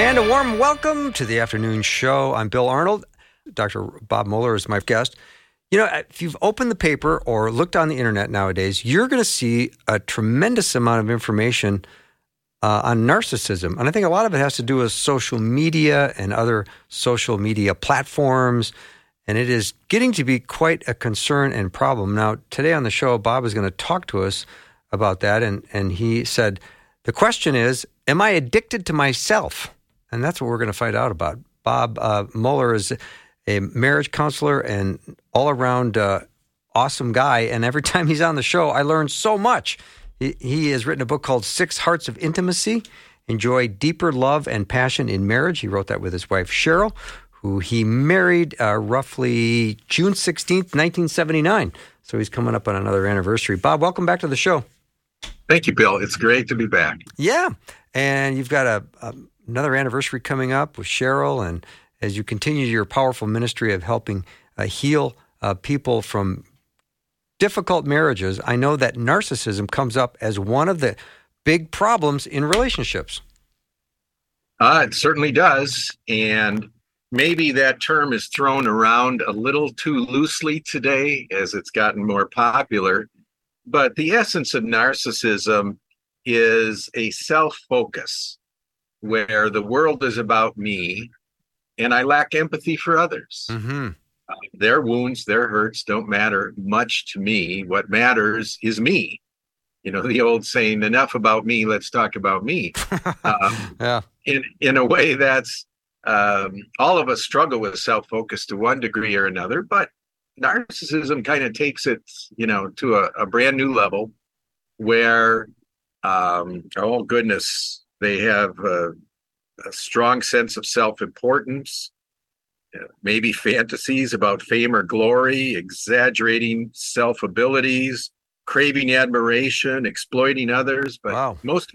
And a warm welcome to the afternoon show. I'm Bill Arnold. Dr. Bob Moeller is my guest. You know, if you've opened the paper or looked on the internet nowadays, you're going to see a tremendous amount of information uh, on narcissism. And I think a lot of it has to do with social media and other social media platforms. And it is getting to be quite a concern and problem. Now, today on the show, Bob is going to talk to us about that. And, and he said, The question is, am I addicted to myself? And that's what we're going to find out about. Bob uh, Moeller is a marriage counselor and all around uh, awesome guy. And every time he's on the show, I learn so much. He, he has written a book called Six Hearts of Intimacy Enjoy Deeper Love and Passion in Marriage. He wrote that with his wife, Cheryl, who he married uh, roughly June 16th, 1979. So he's coming up on another anniversary. Bob, welcome back to the show. Thank you, Bill. It's great to be back. Yeah. And you've got a, a another anniversary coming up with Cheryl, and as you continue your powerful ministry of helping uh, heal uh, people from difficult marriages, I know that narcissism comes up as one of the big problems in relationships. Uh, it certainly does. And maybe that term is thrown around a little too loosely today as it's gotten more popular. But the essence of narcissism is a self focus where the world is about me and I lack empathy for others. Mm-hmm. Uh, their wounds, their hurts don't matter much to me. What matters is me. You know, the old saying, enough about me, let's talk about me. Um, yeah. In, in a way, that's um, all of us struggle with self focus to one degree or another, but narcissism kind of takes it, you know, to a, a brand new level where, um, oh goodness, they have a, a strong sense of self importance, uh, maybe fantasies about fame or glory, exaggerating self abilities, craving admiration, exploiting others, but wow. most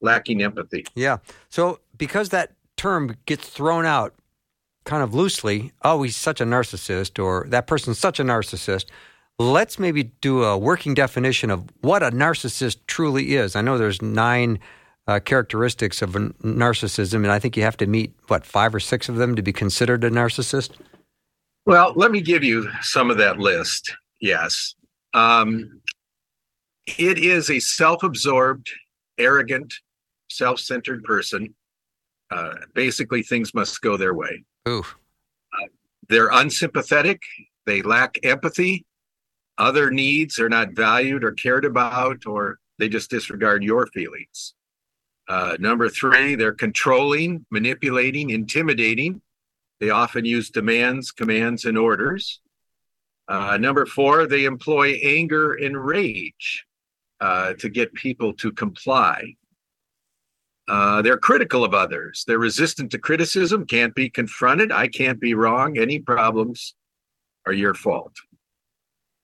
lacking empathy. Yeah. So, because that term gets thrown out kind of loosely, oh, he's such a narcissist, or that person's such a narcissist. Let's maybe do a working definition of what a narcissist truly is. I know there's nine uh, characteristics of narcissism, and I think you have to meet what five or six of them to be considered a narcissist. Well, let me give you some of that list. Yes, um, it is a self-absorbed, arrogant, self-centered person. Uh, basically, things must go their way. Ooh. Uh, they're unsympathetic. They lack empathy. Other needs are not valued or cared about, or they just disregard your feelings. Uh, number three, they're controlling, manipulating, intimidating. They often use demands, commands, and orders. Uh, number four, they employ anger and rage uh, to get people to comply. Uh, they're critical of others. They're resistant to criticism, can't be confronted. I can't be wrong. Any problems are your fault.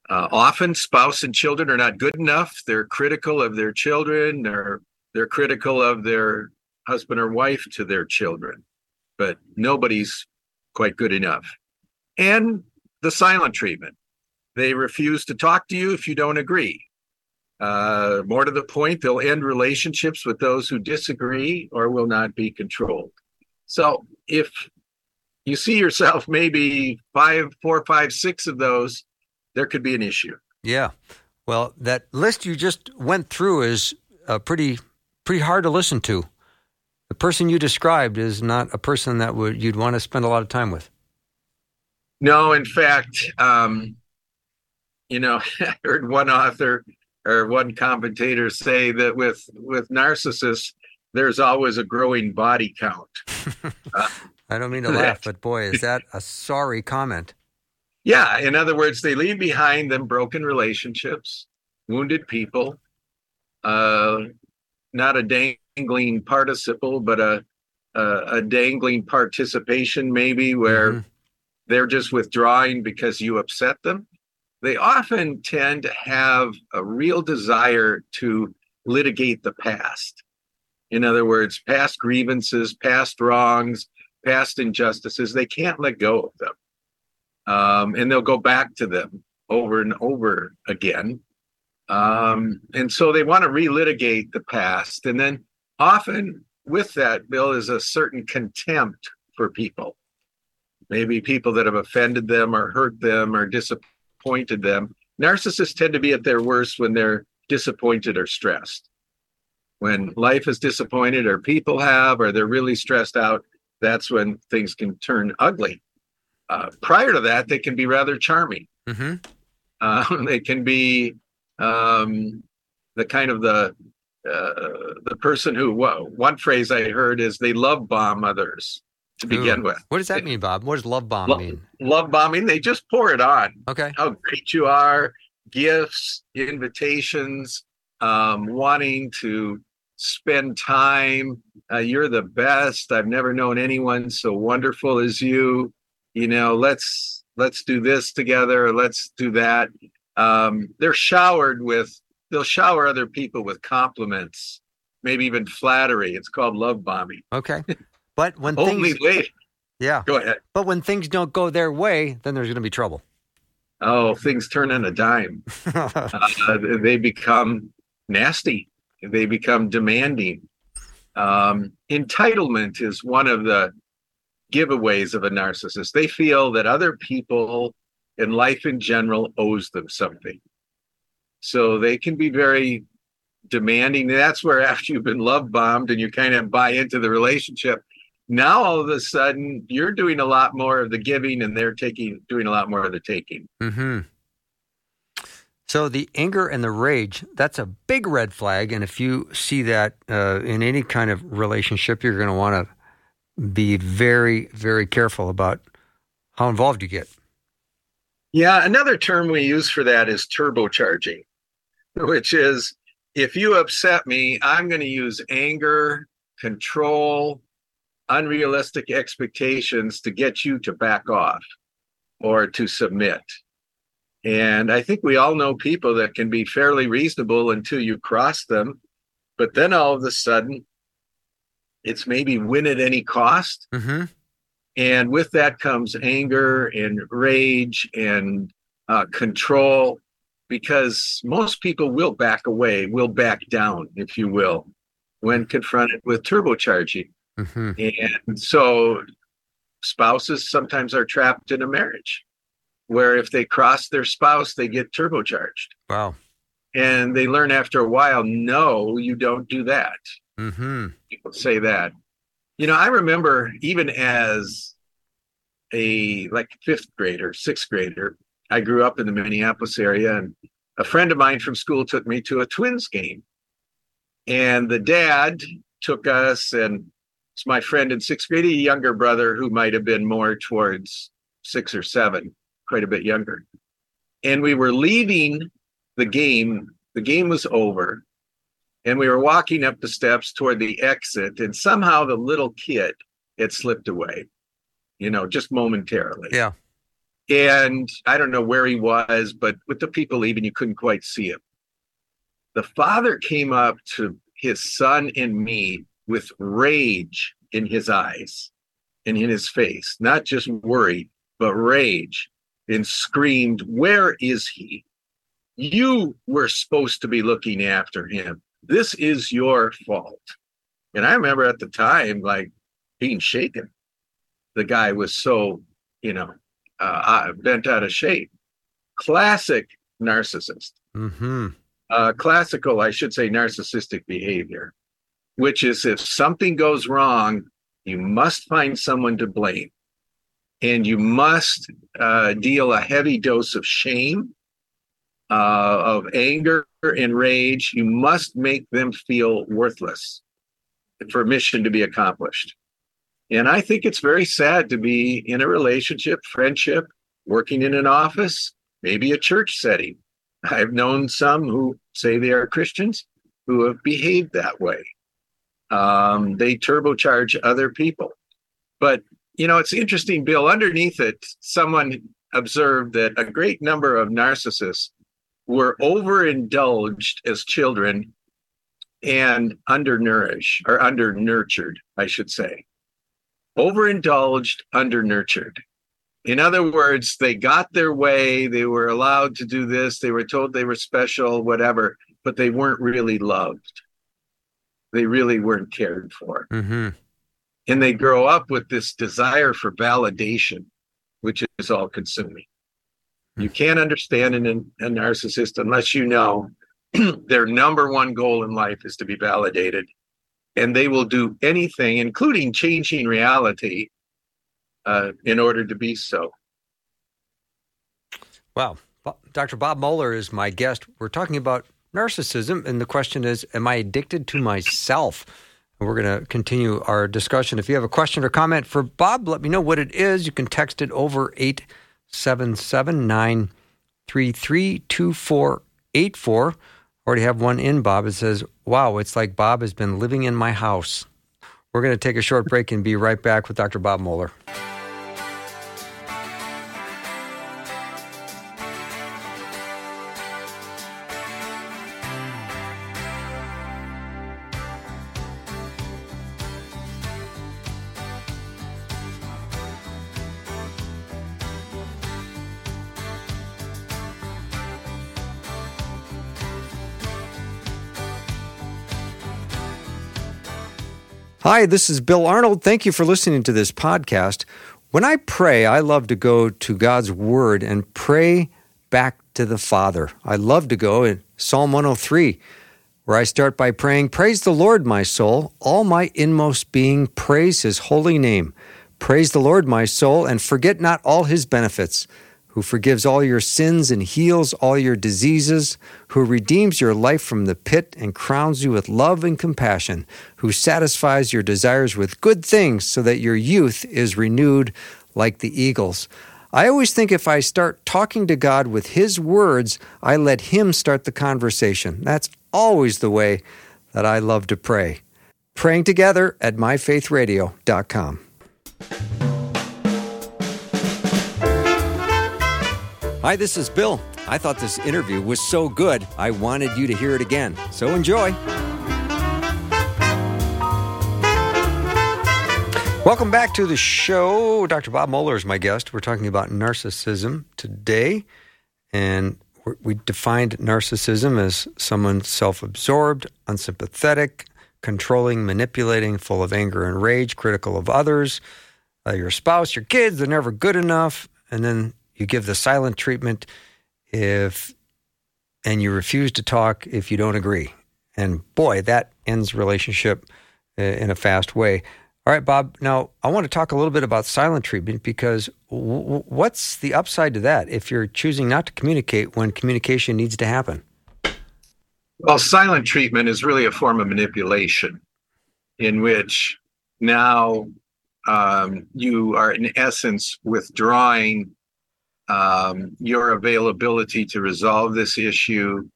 Uh, often, spouse and children are not good enough. They're critical of their children. They're they're critical of their husband or wife to their children, but nobody's quite good enough. And the silent treatment. They refuse to talk to you if you don't agree. Uh, more to the point, they'll end relationships with those who disagree or will not be controlled. So if you see yourself maybe five, four, five, six of those, there could be an issue. Yeah. Well, that list you just went through is a pretty pretty hard to listen to. The person you described is not a person that would you'd want to spend a lot of time with. No, in fact, um, you know, I heard one author or one commentator say that with with narcissists, there's always a growing body count. Uh, I don't mean to laugh, but boy, is that a sorry comment. Yeah, in other words, they leave behind them broken relationships, wounded people, uh, not a dangling participle, but a a, a dangling participation, maybe where mm-hmm. they're just withdrawing because you upset them. They often tend to have a real desire to litigate the past. In other words, past grievances, past wrongs, past injustices, they can't let go of them. Um, and they'll go back to them over and over again. Um, and so they want to relitigate the past. And then often with that, Bill, is a certain contempt for people. Maybe people that have offended them or hurt them or disappointed them. Narcissists tend to be at their worst when they're disappointed or stressed. When life is disappointed, or people have, or they're really stressed out, that's when things can turn ugly. Uh, prior to that, they can be rather charming. Mm-hmm. Uh, they can be um, the kind of the uh, the person who well, one phrase I heard is they love bomb others to begin with. What does that mean, Bob? What does love bomb mean? Love bombing, they just pour it on. Okay. How great you are, gifts, invitations, um, wanting to spend time. Uh, you're the best. I've never known anyone so wonderful as you. You know, let's let's do this together. Let's do that. Um, they're showered with they'll shower other people with compliments, maybe even flattery. It's called love bombing. Okay. But when Only things way. Yeah. Go ahead. But when things don't go their way, then there's going to be trouble. Oh, things turn on a dime. uh, they become nasty. They become demanding. Um, entitlement is one of the giveaways of a narcissist. They feel that other people and life in general owes them something. So they can be very demanding. That's where after you've been love bombed and you kind of buy into the relationship, now all of a sudden you're doing a lot more of the giving and they're taking doing a lot more of the taking. Mm-hmm. So the anger and the rage, that's a big red flag. And if you see that uh, in any kind of relationship, you're going to want to be very, very careful about how involved you get. Yeah, another term we use for that is turbocharging which is if you upset me, I'm going to use anger, control, unrealistic expectations to get you to back off or to submit. And I think we all know people that can be fairly reasonable until you cross them. But then all of a sudden, it's maybe win at any cost. Mm-hmm. And with that comes anger and rage and uh, control because most people will back away, will back down, if you will, when confronted with turbocharging. Mm-hmm. And so spouses sometimes are trapped in a marriage where if they cross their spouse, they get turbocharged. Wow. And they learn after a while, no, you don't do that. Mm-hmm. People say that. You know, I remember even as a like fifth grader, sixth grader, I grew up in the Minneapolis area, and a friend of mine from school took me to a Twins game. And the dad took us, and it's my friend in sixth grade, a younger brother who might have been more towards six or seven, quite a bit younger. And we were leaving the game. The game was over. And we were walking up the steps toward the exit, and somehow the little kid had slipped away, you know, just momentarily. Yeah. And I don't know where he was, but with the people leaving, you couldn't quite see him. The father came up to his son and me with rage in his eyes and in his face, not just worry, but rage, and screamed, Where is he? You were supposed to be looking after him. This is your fault. And I remember at the time, like being shaken. The guy was so, you know, uh, bent out of shape. Classic narcissist. Mm-hmm. Uh, classical, I should say, narcissistic behavior, which is if something goes wrong, you must find someone to blame. And you must uh, deal a heavy dose of shame, uh, of anger and rage. You must make them feel worthless for mission to be accomplished. And I think it's very sad to be in a relationship, friendship, working in an office, maybe a church setting. I've known some who say they are Christians who have behaved that way. Um, they turbocharge other people. But, you know, it's interesting, Bill, underneath it, someone observed that a great number of narcissists were overindulged as children and undernourished or undernurtured, I should say. Overindulged, undernurtured. In other words, they got their way, they were allowed to do this, they were told they were special, whatever, but they weren't really loved. They really weren't cared for. Mm-hmm. And they grow up with this desire for validation, which is all consuming. You can't understand an, a narcissist unless you know their number one goal in life is to be validated. And they will do anything, including changing reality, uh, in order to be so. Wow. Dr. Bob Moeller is my guest. We're talking about narcissism, and the question is Am I addicted to myself? We're going to continue our discussion. If you have a question or comment for Bob, let me know what it is. You can text it over 877 933 2484. Already have one in, Bob. It says, Wow, it's like Bob has been living in my house. We're going to take a short break and be right back with Dr. Bob Moeller. Hi, this is Bill Arnold. Thank you for listening to this podcast. When I pray, I love to go to God's Word and pray back to the Father. I love to go in Psalm 103, where I start by praying, Praise the Lord, my soul, all my inmost being, praise his holy name. Praise the Lord, my soul, and forget not all his benefits who forgives all your sins and heals all your diseases, who redeems your life from the pit and crowns you with love and compassion, who satisfies your desires with good things so that your youth is renewed like the eagles. I always think if I start talking to God with His words, I let Him start the conversation. That's always the way that I love to pray. Praying together at myfaithradio.com. Hi, this is Bill. I thought this interview was so good, I wanted you to hear it again. So enjoy. Welcome back to the show. Dr. Bob Moeller is my guest. We're talking about narcissism today. And we defined narcissism as someone self absorbed, unsympathetic, controlling, manipulating, full of anger and rage, critical of others, uh, your spouse, your kids, they're never good enough. And then you give the silent treatment if and you refuse to talk if you don't agree. And boy, that ends relationship uh, in a fast way. All right, Bob. Now I want to talk a little bit about silent treatment because w- what's the upside to that if you're choosing not to communicate when communication needs to happen? Well, silent treatment is really a form of manipulation in which now um, you are, in essence, withdrawing um, your availability to resolve this issue.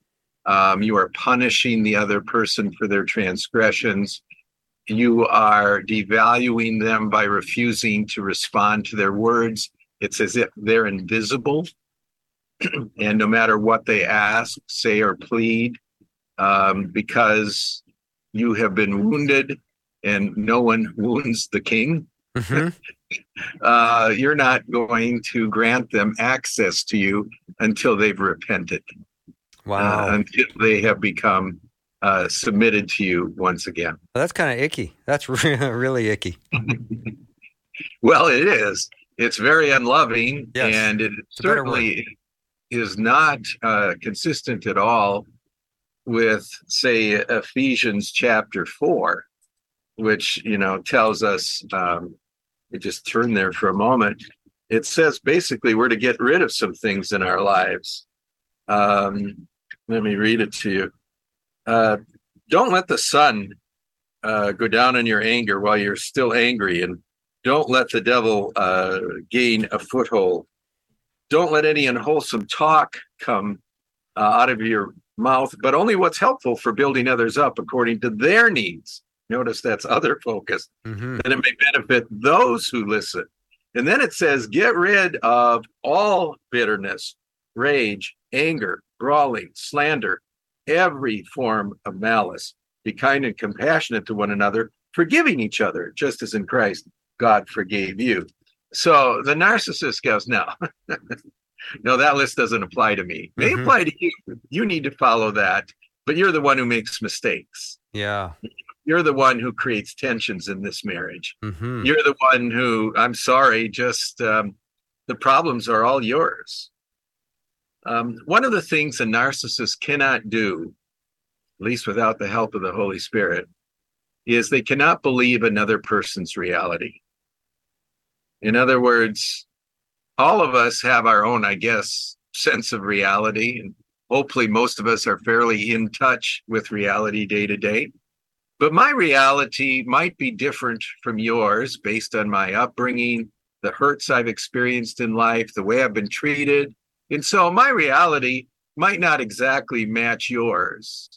Um, you are punishing the other person for their transgressions. You are devaluing them by refusing to respond to their words. It's as if they're invisible. and no matter what they ask, say, or plead, um, because you have been wounded and no one wounds the king. Mm-hmm. uh, you're not going to grant them access to you until they've repented. Wow. Uh, until they have become uh, submitted to you once again. Well, that's kind of icky. That's really, really icky. well, it is. It's very unloving, yes. and it certainly is not uh, consistent at all with, say, Ephesians chapter four, which you know tells us um, it just turn there for a moment. It says basically we're to get rid of some things in our lives. Um, let me read it to you. Uh, don't let the sun uh, go down in your anger while you're still angry and don't let the devil uh, gain a foothold. Don't let any unwholesome talk come uh, out of your mouth but only what's helpful for building others up according to their needs Notice that's other focus. Mm-hmm. And it may benefit those who listen. And then it says, get rid of all bitterness, rage, anger, brawling, slander, every form of malice. Be kind and compassionate to one another, forgiving each other, just as in Christ God forgave you. So the narcissist goes, no, no, that list doesn't apply to me. May Mhm. apply to you. You need to follow that, but you're the one who makes mistakes. Yeah. You're the one who creates tensions in this marriage. Mm-hmm. You're the one who, I'm sorry, just um, the problems are all yours. Um, one of the things a narcissist cannot do, at least without the help of the Holy Spirit, is they cannot believe another person's reality. In other words, all of us have our own, I guess, sense of reality. And hopefully, most of us are fairly in touch with reality day to day. But my reality might be different from yours based on my upbringing, the hurts I've experienced in life, the way I've been treated. And so my reality might not exactly match yours.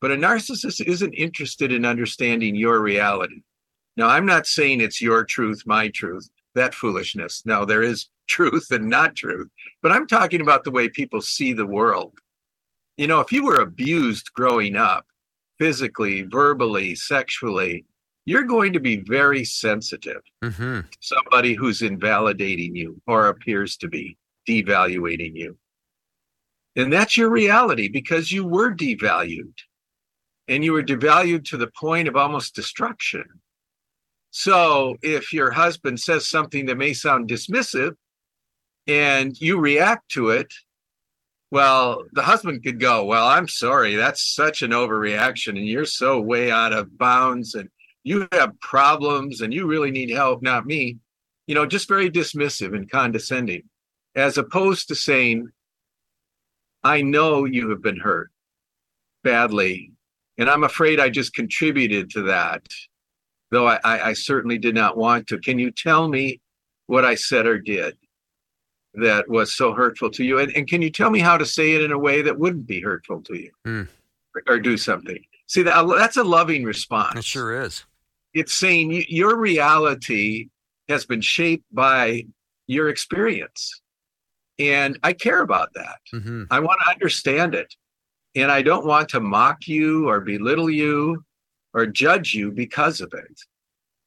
But a narcissist isn't interested in understanding your reality. Now, I'm not saying it's your truth, my truth, that foolishness. No, there is truth and not truth. But I'm talking about the way people see the world. You know, if you were abused growing up, physically, verbally, sexually, you're going to be very sensitive Mm-hmm. to somebody who's invalidating you or appears to be devaluating you. And that's your reality because you were devalued and you were devalued to the point of almost destruction. So if your husband says something that may sound dismissive and you react to it, well, the husband could go, Well, I'm sorry, that's such an overreaction, and you're so way out of bounds, and you have problems, and you really need help, not me. You know, just very dismissive and condescending, as opposed to saying, I know you have been hurt badly, and I'm afraid I just contributed to that, though I, I, I certainly did not want to. Can you tell me what I said or did? That was so hurtful to you? And, and can you tell me how to say it in a way that wouldn't be hurtful to you? Hmm. or, or do something. See that that's a loving response. It sure is. it's saying your reality has been shaped by your experience. And i care about that. Mm-hmm. i want to understand it. And i don't want to mock you or belittle you or judge you because of it.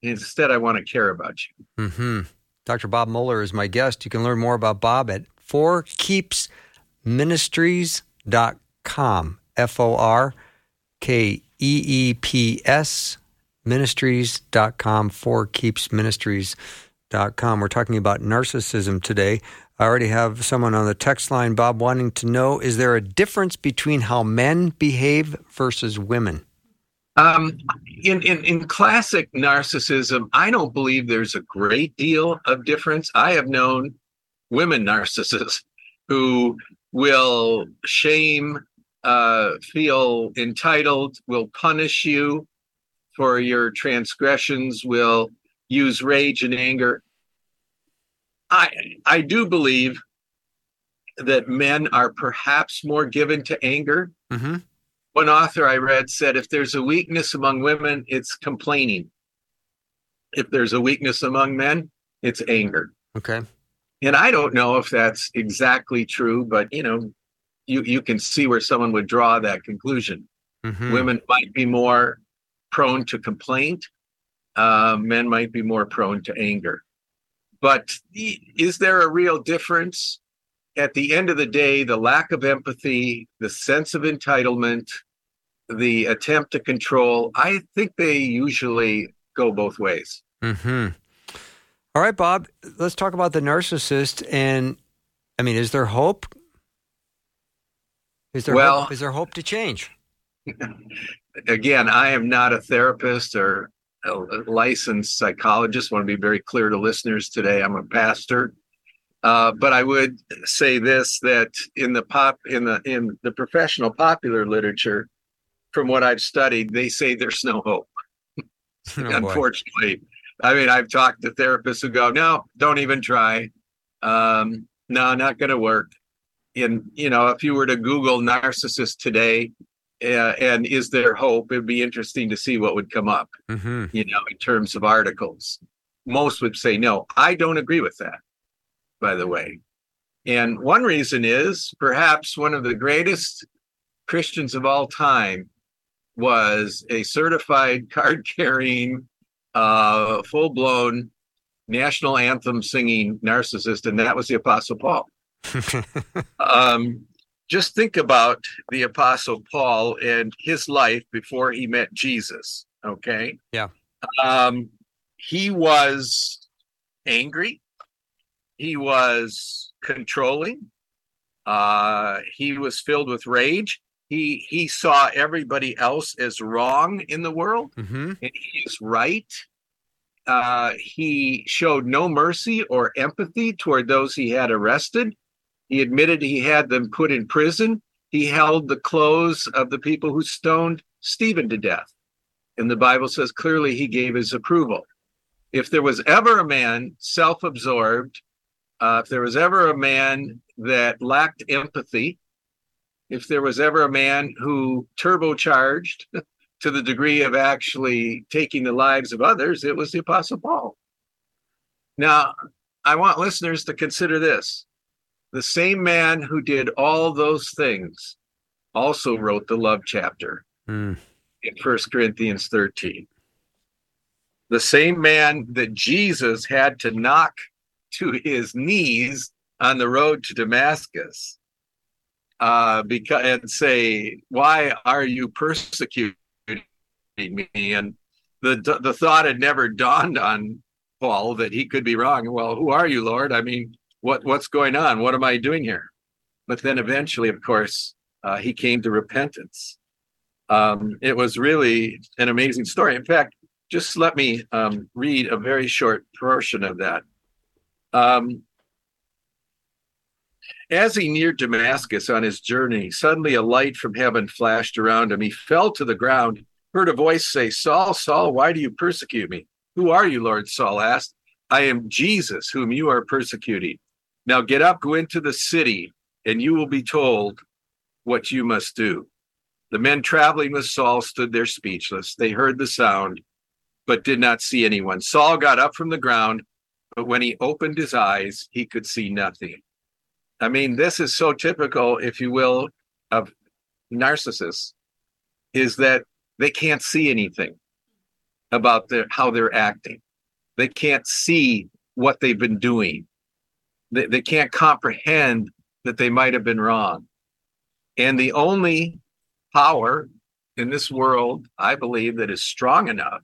Instead i want to care about you. Mm-hmm. Dr. Bob Moeller is my guest. You can learn more about Bob at forkeepsministries.com. F O R K E E P S ministries.com. Forkeepsministries.com. We're talking about narcissism today. I already have someone on the text line, Bob, wanting to know is there a difference between how men behave versus women? Um, in, in in classic narcissism, I don't believe there's a great deal of difference. I have known women narcissists who will shame, uh, feel entitled, will punish you for your transgressions, will use rage and anger. I I do believe that men are perhaps more given to anger Mm-hmm. One author I read said if there's a weakness among women, it's complaining. If there's a weakness among men, it's anger. Okay. And I don't know if that's exactly true, but you know, you, you can see where someone would draw that conclusion. Mm-hmm. Women might be more prone to complaint, uh, men might be more prone to anger. But is there a real difference? At the end of the day, the lack of empathy, the sense of entitlement, the attempt to control, I think they usually go both ways. Hmm. All right, Bob. Let's talk about the narcissist. And I mean, is there hope? Is there Well- hope? Is there hope to change? Again, I am not a therapist or a licensed psychologist. want to be very clear to listeners today. I'm a pastor. Uh, but I would say this that in the pop in the in the professional popular literature, from what I've studied, they say there's no hope. Oh, boy. unfortunately, I mean I've talked to therapists who go, "No, don't even try. Um, no, not going to work." And you know, if you were to Google narcissist today, uh, and is there hope? It'd be interesting to see what would come up, Mm-hmm. you know, in terms of articles. Most would say no. I don't agree with that, by the way. And one reason is perhaps one of the greatest Christians of all time was a certified card carrying, uh, full blown national anthem singing narcissist, and that was the Apostle Paul. um, just think about the Apostle Paul and his life before he met Jesus. Okay. Yeah. Um, he was angry. He was controlling. Uh, he was filled with rage. He he saw everybody else as wrong in the world, mm-hmm. and he's right. Uh, he showed no mercy or empathy toward those he had arrested. He admitted he had them put in prison. He held the clothes of the people who stoned Stephen to death. And the Bible says clearly he gave his approval. If there was ever a man self absorbed, uh, if there was ever a man that lacked empathy, if there was ever a man who turbocharged to the degree of actually taking the lives of others, it was the Apostle Paul. Now, I want listeners to consider this the same man who did all those things also wrote the love chapter Mm. in First Corinthians 13. The same man that Jesus had to knock to his knees on the road to Damascus uh, because, and say, Why are you persecuting me? And the, the thought had never dawned on Paul that he could be wrong. Well, who are you, Lord? I mean, what, what's going on? What am I doing here? But then eventually, of course, uh, he came to repentance um, it was really an amazing story. In fact, just let me um, read a very short portion of that. Um, as he neared Damascus on his journey, suddenly a light from heaven flashed around him. He fell to the ground, heard a voice say, Saul, Saul, why do you persecute me? Who are you, Lord? Saul asked. I am Jesus, whom you are persecuting. Now get up, go into the city, and you will be told what you must do. The men traveling with Saul stood there speechless. They heard the sound, but did not see anyone. Saul got up from the ground, but when he opened his eyes, he could see nothing. I mean, this is so typical, if you will, of narcissists, is that they can't see anything about their how they're acting. They can't see what they've been doing. They, they can't comprehend that they might have been wrong. And the only power in this world, I believe, that is strong enough,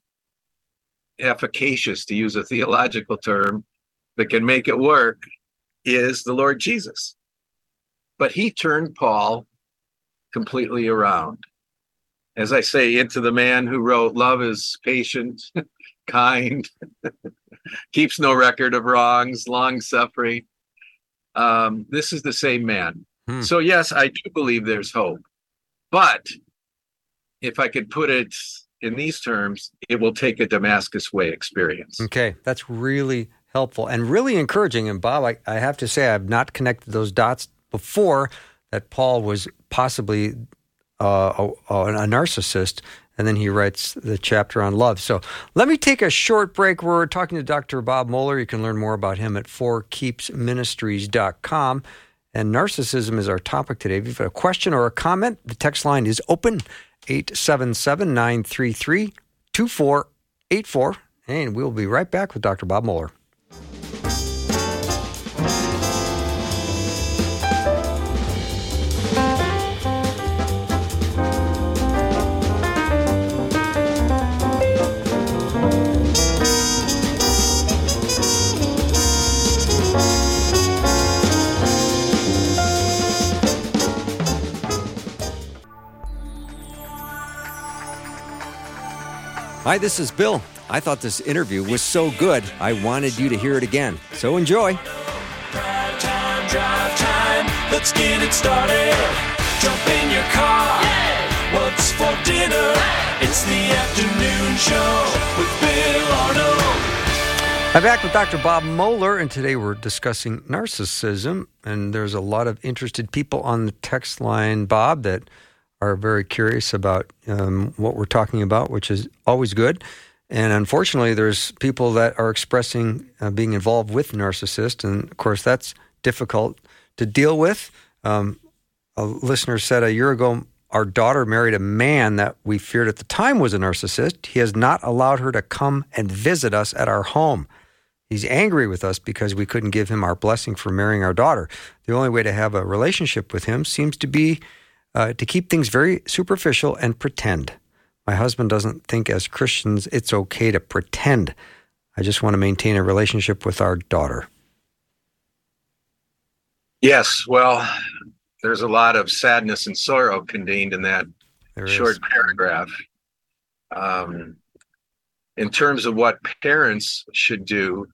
efficacious to use a theological term, that can make it work is the Lord Jesus. But he turned Paul completely around. As I say, into the man who wrote, Love is patient, kind, keeps no record of wrongs, long suffering. Um, this is the same man. Hmm. So, yes, I do believe there's hope. But if I could put it in these terms, it will take a Damascus Way experience. Okay, that's really helpful and really encouraging. And Bob, I, I have to say, I've not connected those dots before that Paul was possibly uh, a, a narcissist. And then he writes the chapter on love. So let me take a short break. We're talking to Dr. Bob Moeller. You can learn more about him at forkeepsministries.com. And narcissism is our topic today. If you've got a question or a comment, the text line is open 877 933 2484. And we'll be right back with Dr. Bob Moeller. Hi, this is Bill. I thought this interview was so good, I wanted you to hear it again. So enjoy. Drive time, drive time. Let's get it started. Jump in your car. What's for dinner? It's the afternoon show with Bill Arnold. I'm back with Dr. Bob Moeller, and today we're discussing narcissism. And there's a lot of interested people on the text line, Bob, that are very curious about um, what we're talking about, which is always good. And unfortunately, there's people that are expressing uh, being involved with narcissists, and of course, that's difficult to deal with. Um, a listener said a year ago, our daughter married a man that we feared at the time was a narcissist. He has not allowed her to come and visit us at our home. He's angry with us because we couldn't give him our blessing for marrying our daughter. The only way to have a relationship with him seems to be uh, to keep things very superficial and pretend. My husband doesn't think as Christians it's okay to pretend. I just want to maintain a relationship with our daughter. Yes, well, there's a lot of sadness and sorrow contained in that There short is. paragraph. Um, in terms of what parents should do,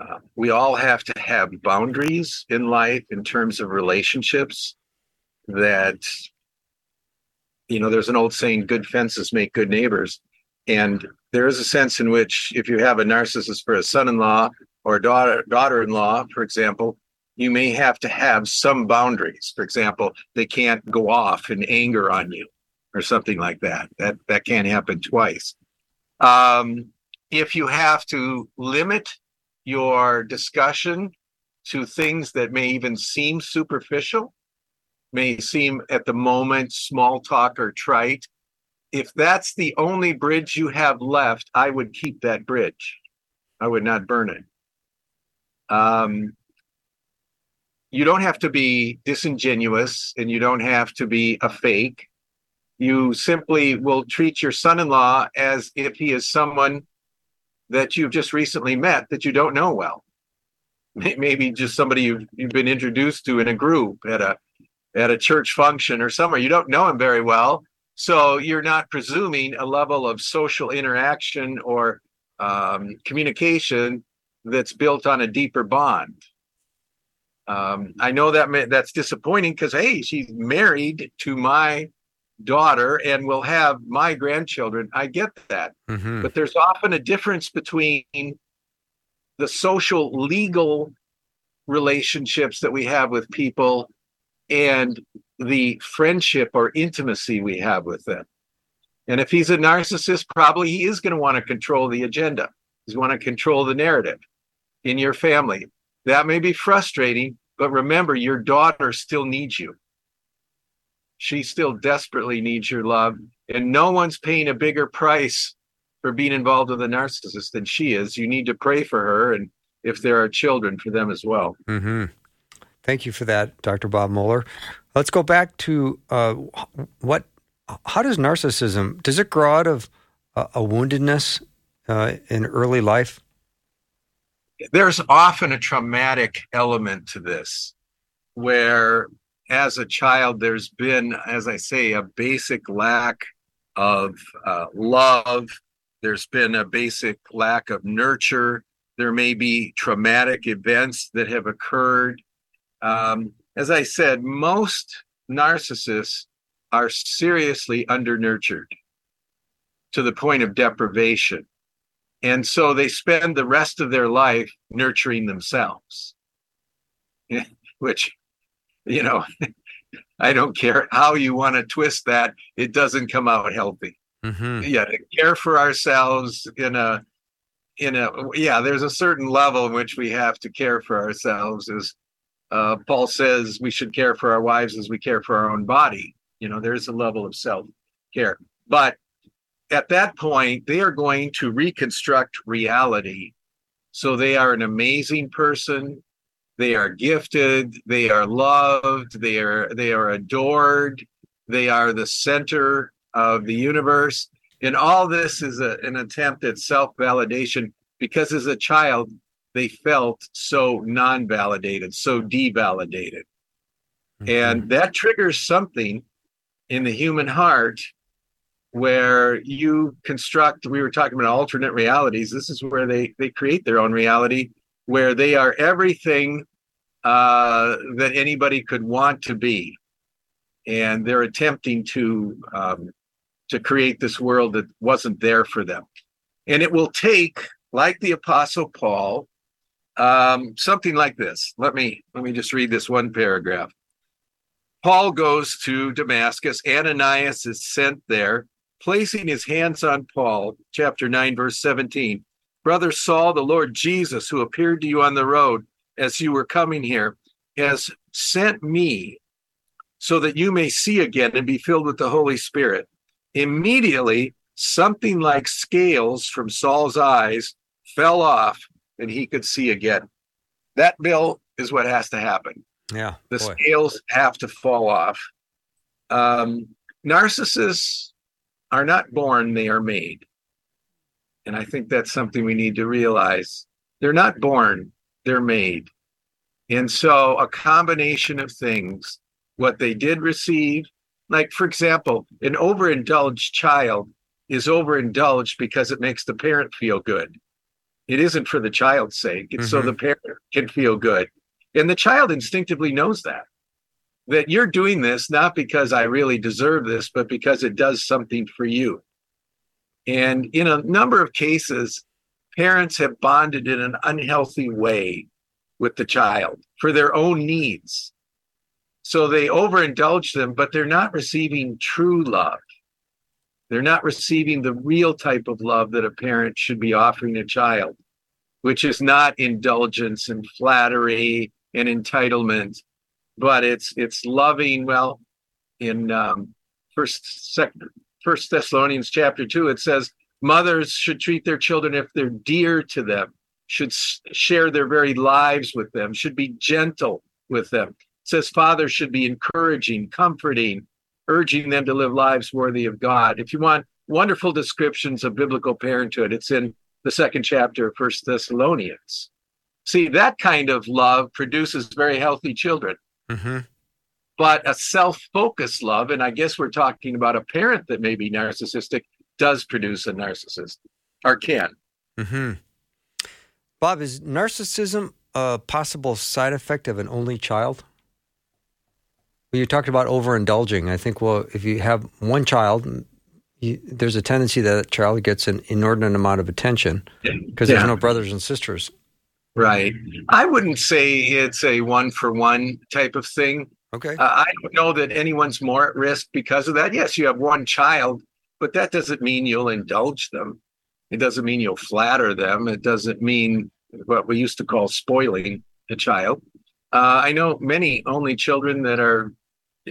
uh, we all have to have boundaries in life in terms of relationships that you know there's an old saying good fences make good neighbors. And there is a sense in which if you have a narcissist for a son-in-law or a daughter daughter-in-law for example you may have to have some boundaries. For example they can't go off in anger on you or something like that. That that can't happen twice. Um, if you have to limit your discussion to things that may even seem superficial may seem at the moment small talk or trite if that's the only bridge you have left i would keep that bridge. I would not burn it. Um, you don't have to be disingenuous and you don't have to be a fake. You simply will treat your son-in-law as if he is someone that you've just recently met that you don't know well. Maybe just somebody you've, you've been introduced to in a group at a at a church function or somewhere. You don't know him very well so you're not presuming a level of social interaction or um, communication that's built on a deeper bond. Um, i know that may, that's disappointing because hey she's married to my daughter and will have my grandchildren. I get that. Hmm but there's often a difference between the social legal relationships that we have with people and the friendship or intimacy we have with them. And if he's a narcissist probably he is going to want to control the agenda. He's going to control the narrative in your family. That may be frustrating but remember your daughter still needs you. She still desperately needs your love and no one's paying a bigger price for being involved with a narcissist than she is. You need to pray for her, and if there are children, for them as well. hmm Thank you for that, Dr. Bob Moeller. Let's go back to uh, what. How does narcissism does it grow out of a, a woundedness uh, in early life? There's often a traumatic element to this, where as a child, there's been, as I say, a basic lack of uh, love. There's been a basic lack of nurture. There may be traumatic events that have occurred. Um, as I said, most narcissists are seriously undernurtured to the point of deprivation. And so they spend the rest of their life nurturing themselves, which, you know, I don't care how you want to twist that, it doesn't come out healthy hmm yeah to care for ourselves in a in a yeah there's a certain level in which we have to care for ourselves as uh, paul says we should care for our wives as we care for our own body. You know there's a level of self care but at that point they are going to reconstruct reality. So they are an amazing person. They are gifted. They are loved. They are they are adored. They are the center of the universe. And all this is a, an attempt at self validation because as a child, they felt so non validated, so devalidated. And that triggers something in the human heart where you construct, we were talking about alternate realities. This is where they, they create their own reality, where they are everything uh, that anybody could want to be. And they're attempting to um, to create this world that wasn't there for them. And it will take, like the Apostle Paul, um, something like this. Let me let me just read this one paragraph. Paul goes to Damascus. Ananias is sent there, placing his hands on Paul, chapter 9, verse 17. Brother Saul, the Lord Jesus, who appeared to you on the road as you were coming here, has sent me so that you may see again and be filled with the Holy Spirit. Immediately, something like scales from Saul's eyes fell off and he could see again. That, Bill, is what has to happen. Yeah. The boy. scales have to fall off. Um, narcissists are not born, they are made. And I think that's something we need to realize. They're not born, they're made. And so a combination of things, what they did receive, like for example, an overindulged child is overindulged because it makes the parent feel good. It isn't for the child's sake, it's so Mhm. the parent can feel good. And the child instinctively knows that. That you're doing this not because I really deserve this, but because it does something for you. And in a number of cases, parents have bonded in an unhealthy way with the child for their own needs. So they overindulge them, but they're not receiving true love. They're not receiving the real type of love that a parent should be offering a child, which is not indulgence and flattery and entitlement, but it's it's loving. Well, in um, first second First Thessalonians chapter two, it says mothers should treat their children if they're dear to them, should share their very lives with them, should be gentle with them. It says fathers should be encouraging, comforting, urging them to live lives worthy of God. If you want wonderful descriptions of biblical parenthood, it's in the second chapter of First Thessalonians. See, that kind of love produces very healthy children hmm but a self-focused love and i guess we're talking about a parent that may be narcissistic does produce a narcissist or can hmm Bob, is narcissism a possible side effect of an only child? Well, you talked about overindulging. I think, well, if you have one child, you, there's a tendency that that child gets an inordinate amount of attention because there's no brothers and sisters. right. I wouldn't say it's a one for one type of thing. Okay. uh, i don't know that anyone's more at risk because of that. Yes you have one child but that doesn't mean you'll indulge them. It doesn't mean you'll flatter them. It doesn't mean what we used to call spoiling a child. Uh, i know many only children that are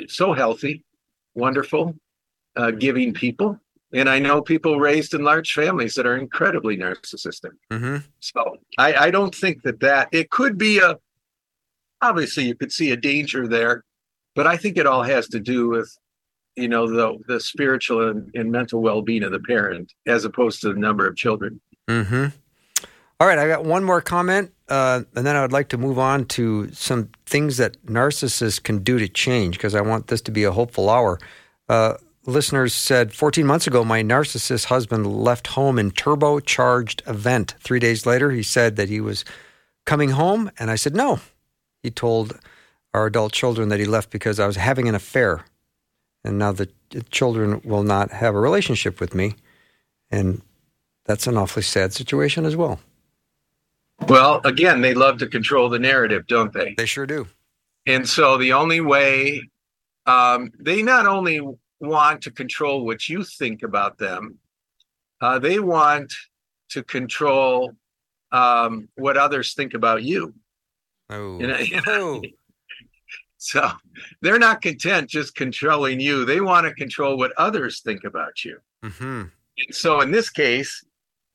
so healthy wonderful uh, giving people. And i know people raised in large families that are incredibly narcissistic. Hmm so I, I don't think that that it could be a obviously you could see a danger there, but I think it all has to do with you know the the spiritual and, and mental well being of the parent as opposed to the number of children. hmm All right, I got one more comment, uh, and then I would like to move on to some things that narcissists can do to change because I want this to be a hopeful hour. Uh, listeners said 14 months ago, my narcissist husband left home in turbocharged event. Three days later, he said that he was coming home, and I said no. He told our adult children that he left because I was having an affair, and now the children will not have a relationship with me, and that's an awfully sad situation as well. Well, again, they love to control the narrative, don't they? They sure do. And so the only way um, they not only want to control what you think about them, uh, they want to control um, what others think about you. Oh. You know, you Oh. know? So they're not content just controlling you. They want to control what others think about you. Mm-hmm. So in this case,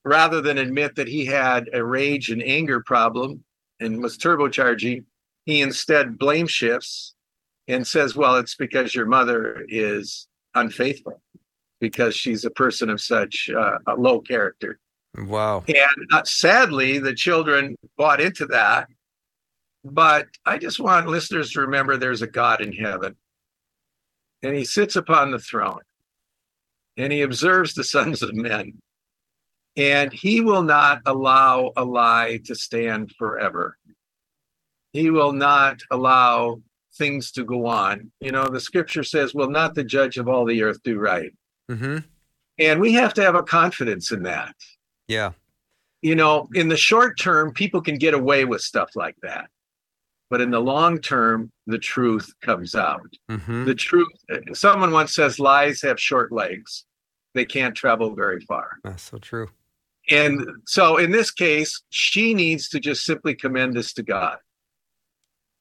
rather than admit that he had a rage and anger problem and was turbocharging, he instead blame shifts and says, Well, it's because your mother is unfaithful, because she's a person of such uh, a low character. Wow. And uh, sadly, the children bought into that. But I just want listeners to remember there's a God in heaven, and he sits upon the throne, and he observes the sons of men, and he will not allow a lie to stand forever. He will not allow things to go on. You know, the scripture says, Will not the judge of all the earth do right? hmm And we have to have a confidence in that Yeah. you know, in the short term, people can get away with stuff like that. but in the long term, the truth comes out. Mm-hmm. The truth, someone once says lies have short legs, they can't travel very far. That's so true. And so in this case, she needs to just simply commend this to God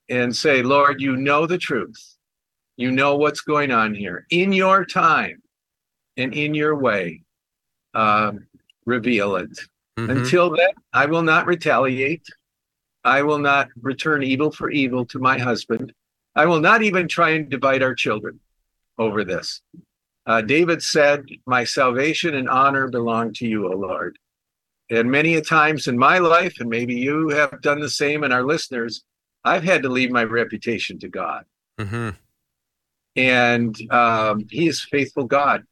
and say, Lord, you know the truth. You know what's going on here. In your time and in your way, um, reveal it. Mhm. Until then, I will not retaliate. I will not return evil for evil to my husband. I will not even try and divide our children over this. Uh, David said, My salvation and honor belong to you, O Lord. And many a times in my life, and maybe you have done the same, and our listeners, I've had to leave my reputation to God. Mhm. And um, He is faithful God.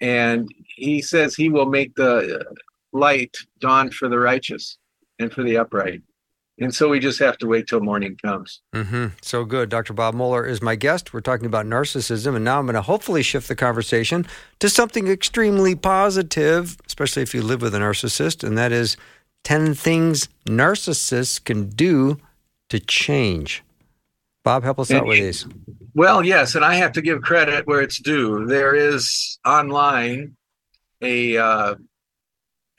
And He says He will make the light dawn for the righteous and for the upright. And so we just have to wait till morning comes. hmm So good. Dr. Bob Moeller is my guest. We're talking about narcissism, and now I'm going to hopefully shift the conversation to something extremely positive, especially if you live with a narcissist, and that is 10 things narcissists can do to change. Bob, help us out with these. Well, yes, and I have to give credit where it's due. There is online a uh,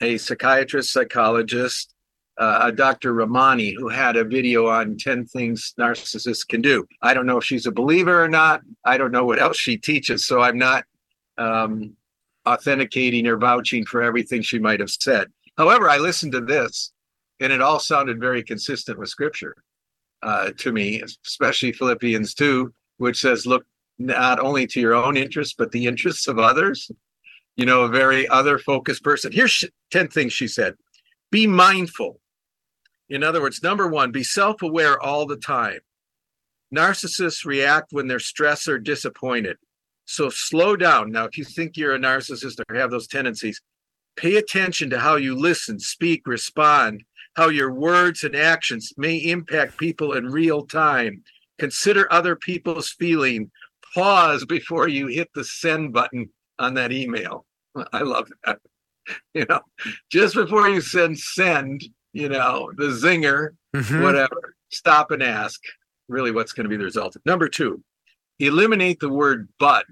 a psychiatrist, psychologist, uh, a Dr. Ramani, who had a video on 10 things narcissists can do. I don't know if she's a believer or not. I don't know what else she teaches, so I'm not um, authenticating or vouching for everything she might have said. However, I listened to this, and it all sounded very consistent with Scripture uh, to me, especially Philippians 2, which says, Look not only to your own interests, but the interests of others. You know, a very other focused person. Here's 10 things she said Be mindful. In other words, number one, be self aware all the time. Narcissists react when they're stressed or disappointed. So slow down. Now, if you think you're a narcissist or have those tendencies, pay attention to how you listen, speak, respond, how your words and actions may impact people in real time. Consider other people's feeling. Pause before you hit the send button on that email. I love that. You know, just before you send send, you know, the zinger, Mhm. whatever, stop and ask really what's going to be the result. Number two, eliminate the word but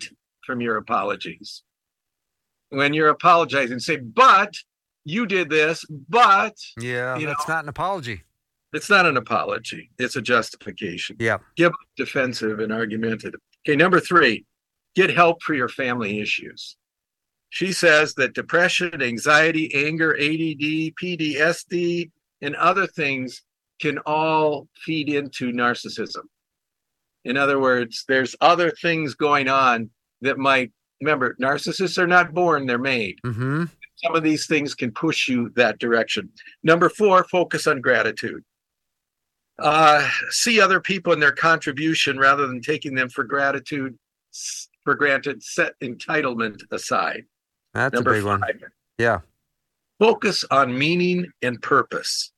from your apologies. When you're apologizing, say, but you did this, but Yeah, You that's not an apology. it's not an apology, it's a justification. Yeah. Give defensive and argumentative. Okay, number three, get help for your family issues. She says that depression, anxiety, anger, ADD, PTSD, and other things can all feed into narcissism. In other words, there's other things going on that might remember narcissists are not born, they're made. hmm Some of these things can push you that direction. Number four, focus on gratitude. Uh, see other people and their contribution rather than taking them for gratitude for granted. Set entitlement aside. That's Number a big one. Yeah. focus on meaning and purpose.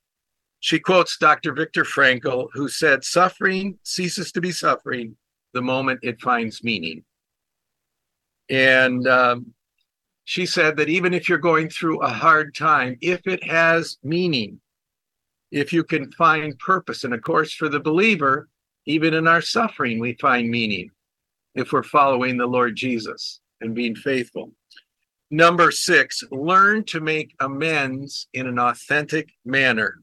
She quotes Dr. Viktor Frankl, who said, Suffering ceases to be suffering the moment it finds meaning. And um, she said that even if you're going through a hard time, if it has meaning, if you can find purpose, and of course, for the believer, even in our suffering, we find meaning if we're following the Lord Jesus and being faithful. Number six, learn to make amends in an authentic manner.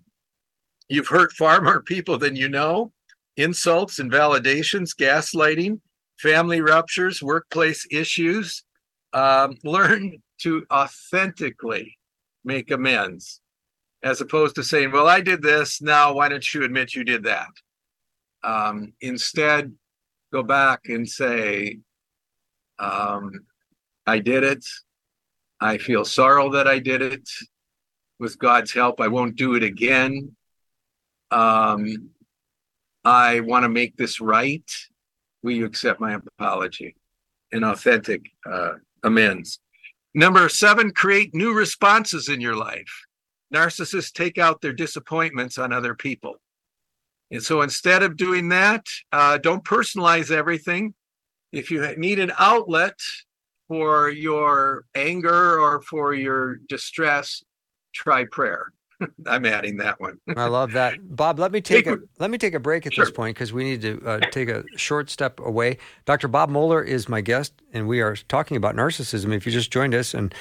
You've hurt far more people than you know. Insults, invalidations, gaslighting, family ruptures, workplace issues. Um, learn to authentically make amends as opposed to saying, Well, I did this. Now, why don't you admit you did that? Um, instead, go back and say, um, I did it. I feel sorrow that I did it. With God's help, I won't do it again. Um, I want to make this right. Will you accept my apology? An authentic uh, amends. Number seven, create new responses in your life. Narcissists take out their disappointments on other people. And so instead of doing that, uh, don't personalize everything. If you need an outlet, for your anger or for your distress, try prayer. I'm adding that one. I love that, Bob. Let me take a let me take a break at Sure. this point because we need to uh, take a short step away. Dr. Bob Moeller is my guest, and we are talking about narcissism. If you just joined us, and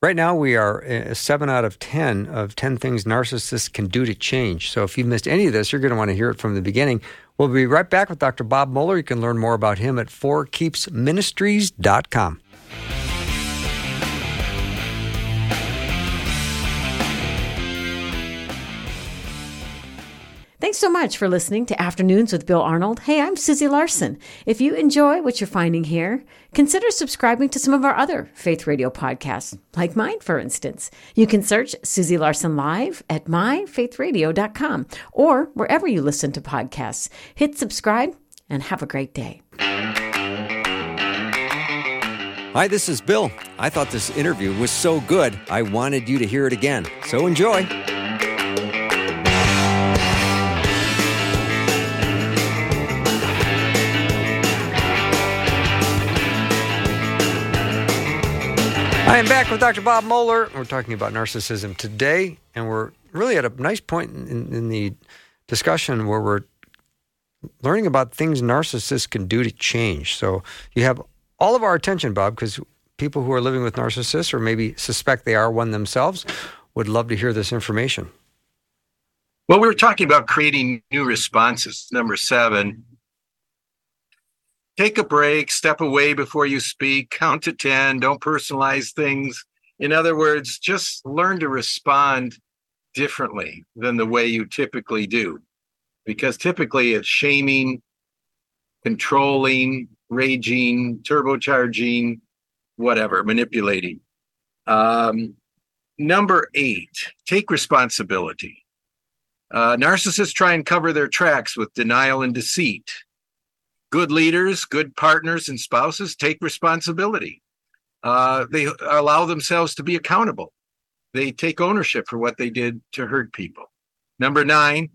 right now we are uh, seven out of ten of ten things narcissists can do to change. So if you missed any of this, you're going to want to hear it from the beginning. We'll be right back with Dr. Bob Moeller. You can learn more about him at forkeepsministries.com. Thanks so much for listening to Afternoons with Bill Arnold. Hey, I'm Susie Larson. If you enjoy what you're finding here, consider subscribing to some of our other Faith Radio podcasts, like mine, for instance. You can search Susie Larson Live at myfaithradio.com or wherever you listen to podcasts. Hit subscribe and have a great day. Hi, this is Bill. I thought this interview was so good, I wanted you to hear it again. So enjoy. I am back with Dr. Bob Moeller. We're talking about narcissism today, and we're really at a nice point in, in the discussion where we're learning about things narcissists can do to change. So you have all of our attention, Bob, because people who are living with narcissists or maybe suspect they are one themselves would love to hear this information. Well, we were talking about creating new responses. Number seven, take a break, step away before you speak, count to 10, don't personalize things. In other words, just learn to respond differently than the way you typically do. Because typically it's shaming, controlling, raging, turbocharging, whatever, manipulating. Um, number eight, take responsibility. Uh, narcissists try and cover their tracks with denial and deceit. Good leaders, good partners, and spouses take responsibility. Uh, they allow themselves to be accountable. They take ownership for what they did to hurt people. Number nine,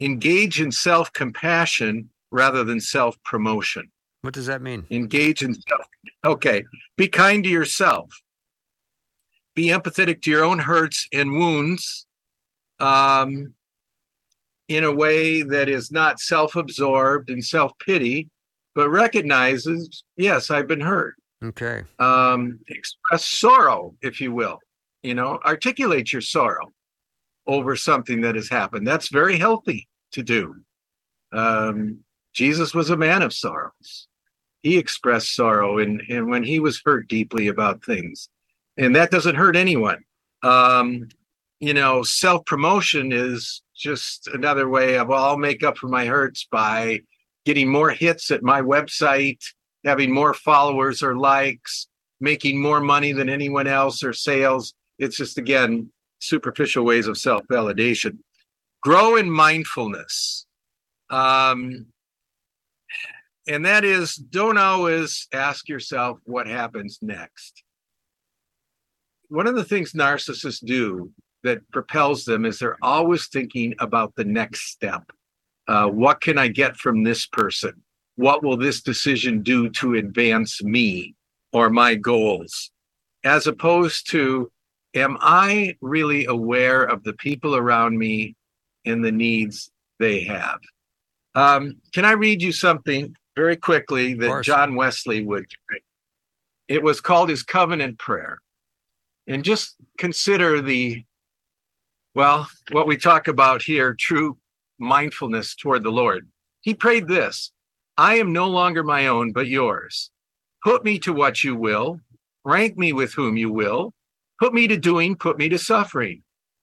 engage in self compassion rather than self promotion. What does that mean? Engage in self. Okay. Be kind to yourself. Be empathetic to your own hurts and wounds um, in a way that is not self absorbed and self pity, but recognizes, yes, I've been hurt. Okay. Um, express sorrow, if you will. You know, articulate your sorrow over something that has happened. That's very healthy to do. Um, Jesus was a man of sorrows. He expressed sorrow and, and when he was hurt deeply about things. And that doesn't hurt anyone. Um, you know, self promotion is just another way of, well, I'll make up for my hurts by getting more hits at my website, having more followers or likes, making more money than anyone else or sales. It's just, again, superficial ways of self validation. Grow in mindfulness. Um, and that is don't always ask yourself what happens next. One of the things narcissists do that propels them is they're always thinking about the next step. Uh, what can I get from this person? What will this decision do to advance me or my goals? As opposed to, am I really aware of the people around me and the needs they have? Um, can I read you something very quickly that. John Wesley would? It was called his covenant prayer. And just consider the, well, what we talk about here true mindfulness toward the Lord. He prayed this I am no longer my own, but yours. Put me to what you will, rank me with whom you will, put me to doing, put me to suffering.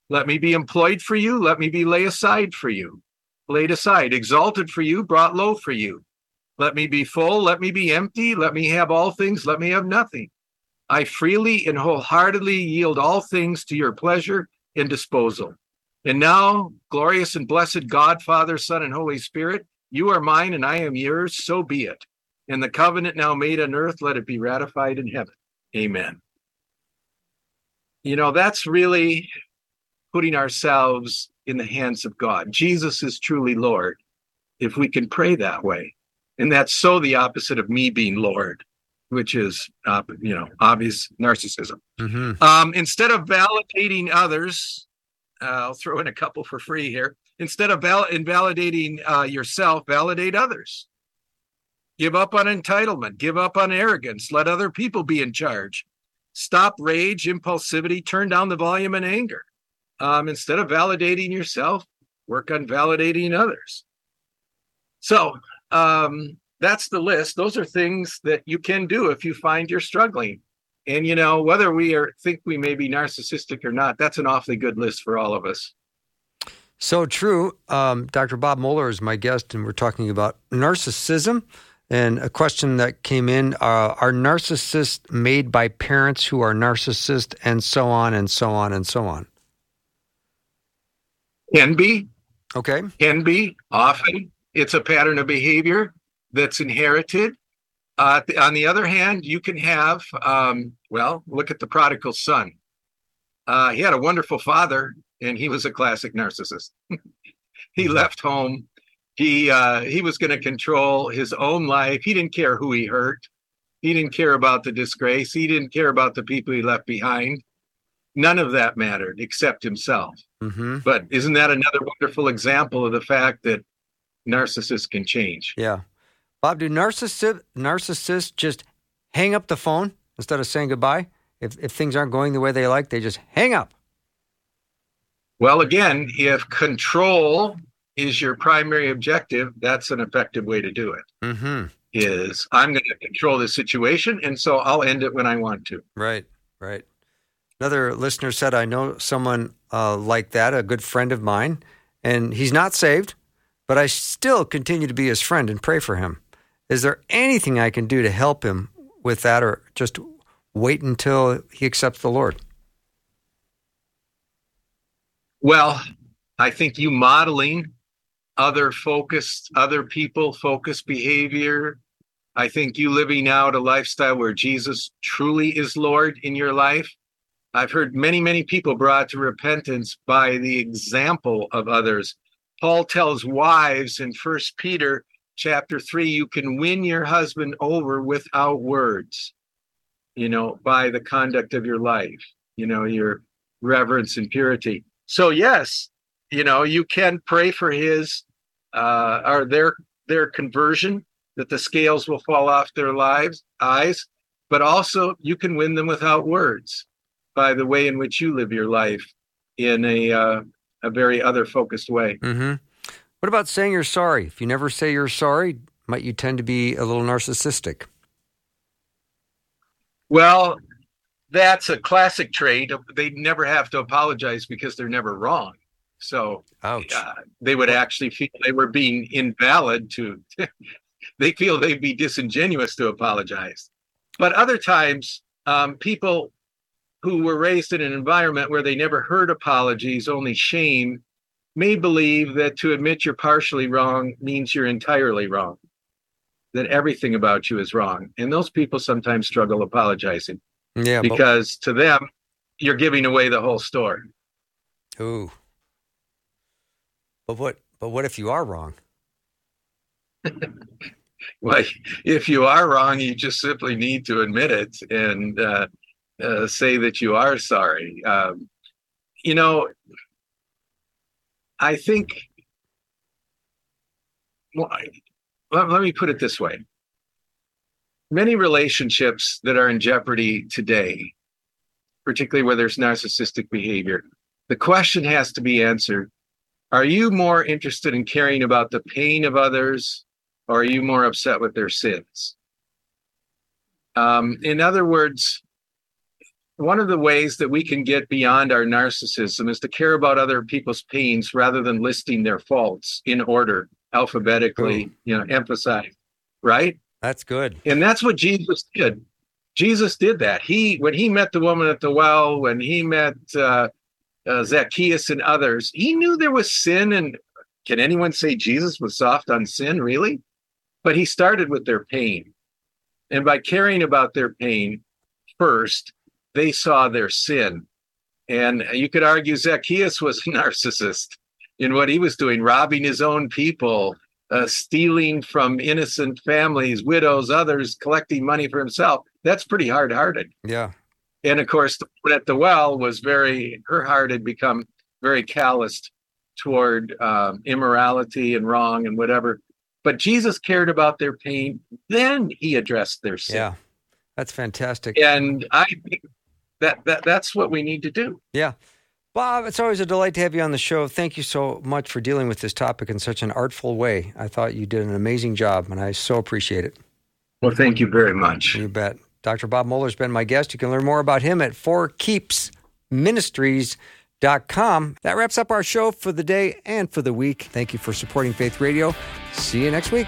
Let me be employed for you, let me be laid aside for you, laid aside, exalted for you, brought low for you. Let me be full, let me be empty, let me have all things, let me have nothing. I freely and wholeheartedly yield all things to your pleasure and disposal. And now, glorious and blessed God, Father, Son, and Holy Spirit, you are mine and I am yours, so be it. And the covenant now made on earth, let it be ratified in heaven. Amen. You know, that's really putting ourselves in the hands of God. Jesus is truly Lord, if we can pray that way. And that's so the opposite of me being Lord, which is, uh, you know, obvious narcissism. Mm-hmm. Um, instead of validating others, Uh, I'll throw in a couple for free here. Instead of val- invalidating uh, yourself, validate others. Give up on entitlement. Give up on arrogance. Let other people be in charge. Stop rage, impulsivity. Turn down the volume and anger. Um, instead of validating yourself, work on validating others. So um, that's the list. Those are things that you can do if you find you're struggling. And you know, whether we are think we may be narcissistic or not, that's an awfully good list for all of us. So true. Um, Dr. Bob Moeller is my guest, and we're talking about narcissism. And a question that came in uh, Are narcissists made by parents who are narcissists, and so on, and so on, and so on? Can be, Okay. can be. Often it's a pattern of behavior that's inherited. Uh, on the other hand, you can have, um, well, look at the prodigal son. Uh, he had a wonderful father, and he was a classic narcissist. he left home. He uh, he was going to control his own life. He didn't care who he hurt. He didn't care about the disgrace. He didn't care about the people he left behind. None of that mattered except himself. Mm-hmm. But isn't that another wonderful example of the fact that narcissists can change? Yeah. Bob, do narcissists, narcissists just hang up the phone instead of saying goodbye? If, if things aren't going the way they like, they just hang up. Well, again, if control is your primary objective, that's an effective way to do it. Mm-hmm. Is I'm going to control the situation, and so I'll end it when I want to. Right, right. Another listener said, I know someone uh, like that, a good friend of mine, and he's not saved, but I still continue to be his friend and pray for him. Is there anything I can do to help him with that, or just wait until he accepts the Lord? Well, I think you modeling other focused, other people focused behavior. I think you living out a lifestyle where Jesus truly is Lord in your life. I've heard many, many people brought to repentance by the example of others. Paul tells wives in First Peter chapter 3 you can win your husband over without words, you know, by the conduct of your life, you know, your reverence and purity. So, yes, you know, you can pray for his uh, or their their conversion, that the scales will fall off their lives eyes, but also you can win them without words by the way in which you live your life in a uh, a very other focused way. Mm-hmm. What about saying you're sorry? If you never say you're sorry, might you tend to be a little narcissistic? Well, that's a classic trait. They never have to apologize because they're never wrong. So uh, they would actually feel they were being invalid to they feel they'd be disingenuous to apologize but other times um, people who were raised in an environment where they never heard apologies only shame may believe that to admit you're partially wrong means you're entirely wrong that everything about you is wrong and those people sometimes struggle apologizing Yeah. but- because to them you're giving away the whole story Ooh. But what? But what if you are wrong? well, if you are wrong, you just simply need to admit it and uh, uh, say that you are sorry. Um, you know, I think. Well, let, let me put it this way: many relationships that are in jeopardy today, particularly where there's narcissistic behavior, the question has to be answered: Are you more interested in caring about the pain of others? or are you more upset with their sins? Um, in other words, one of the ways that we can get beyond our narcissism is to care about other people's pains rather than listing their faults in order, alphabetically, you know, emphasize, right? That's good. And that's what Jesus did. Jesus did that. He, when he met the woman at the well, when he met uh, uh, Zacchaeus and others, he knew there was sin. And can anyone say Jesus was soft on sin, really? But he started with their pain. And by caring about their pain first, they saw their sin. And you could argue Zacchaeus was a narcissist in what he was doing, robbing his own people, uh, stealing from innocent families, widows, others, collecting money for himself. That's pretty hard hearted. Yeah. And of course, the woman at the well was very, her heart had become very calloused toward um, immorality and wrong and whatever. But Jesus cared about their pain. Then he addressed their sin. Yeah. That's fantastic. And I think that, that that's what we need to do. Yeah. Bob, it's always a delight to have you on the show. Thank you so much for dealing with this topic in such an artful way. I thought you did an amazing job, and I so appreciate it. Well, thank you very much. You bet. Dr. Bob Moeller has been my guest. You can learn more about him at forkeepsministries.com. That wraps up our show for the day and for the week. Thank you for supporting Faith Radio. See you next week.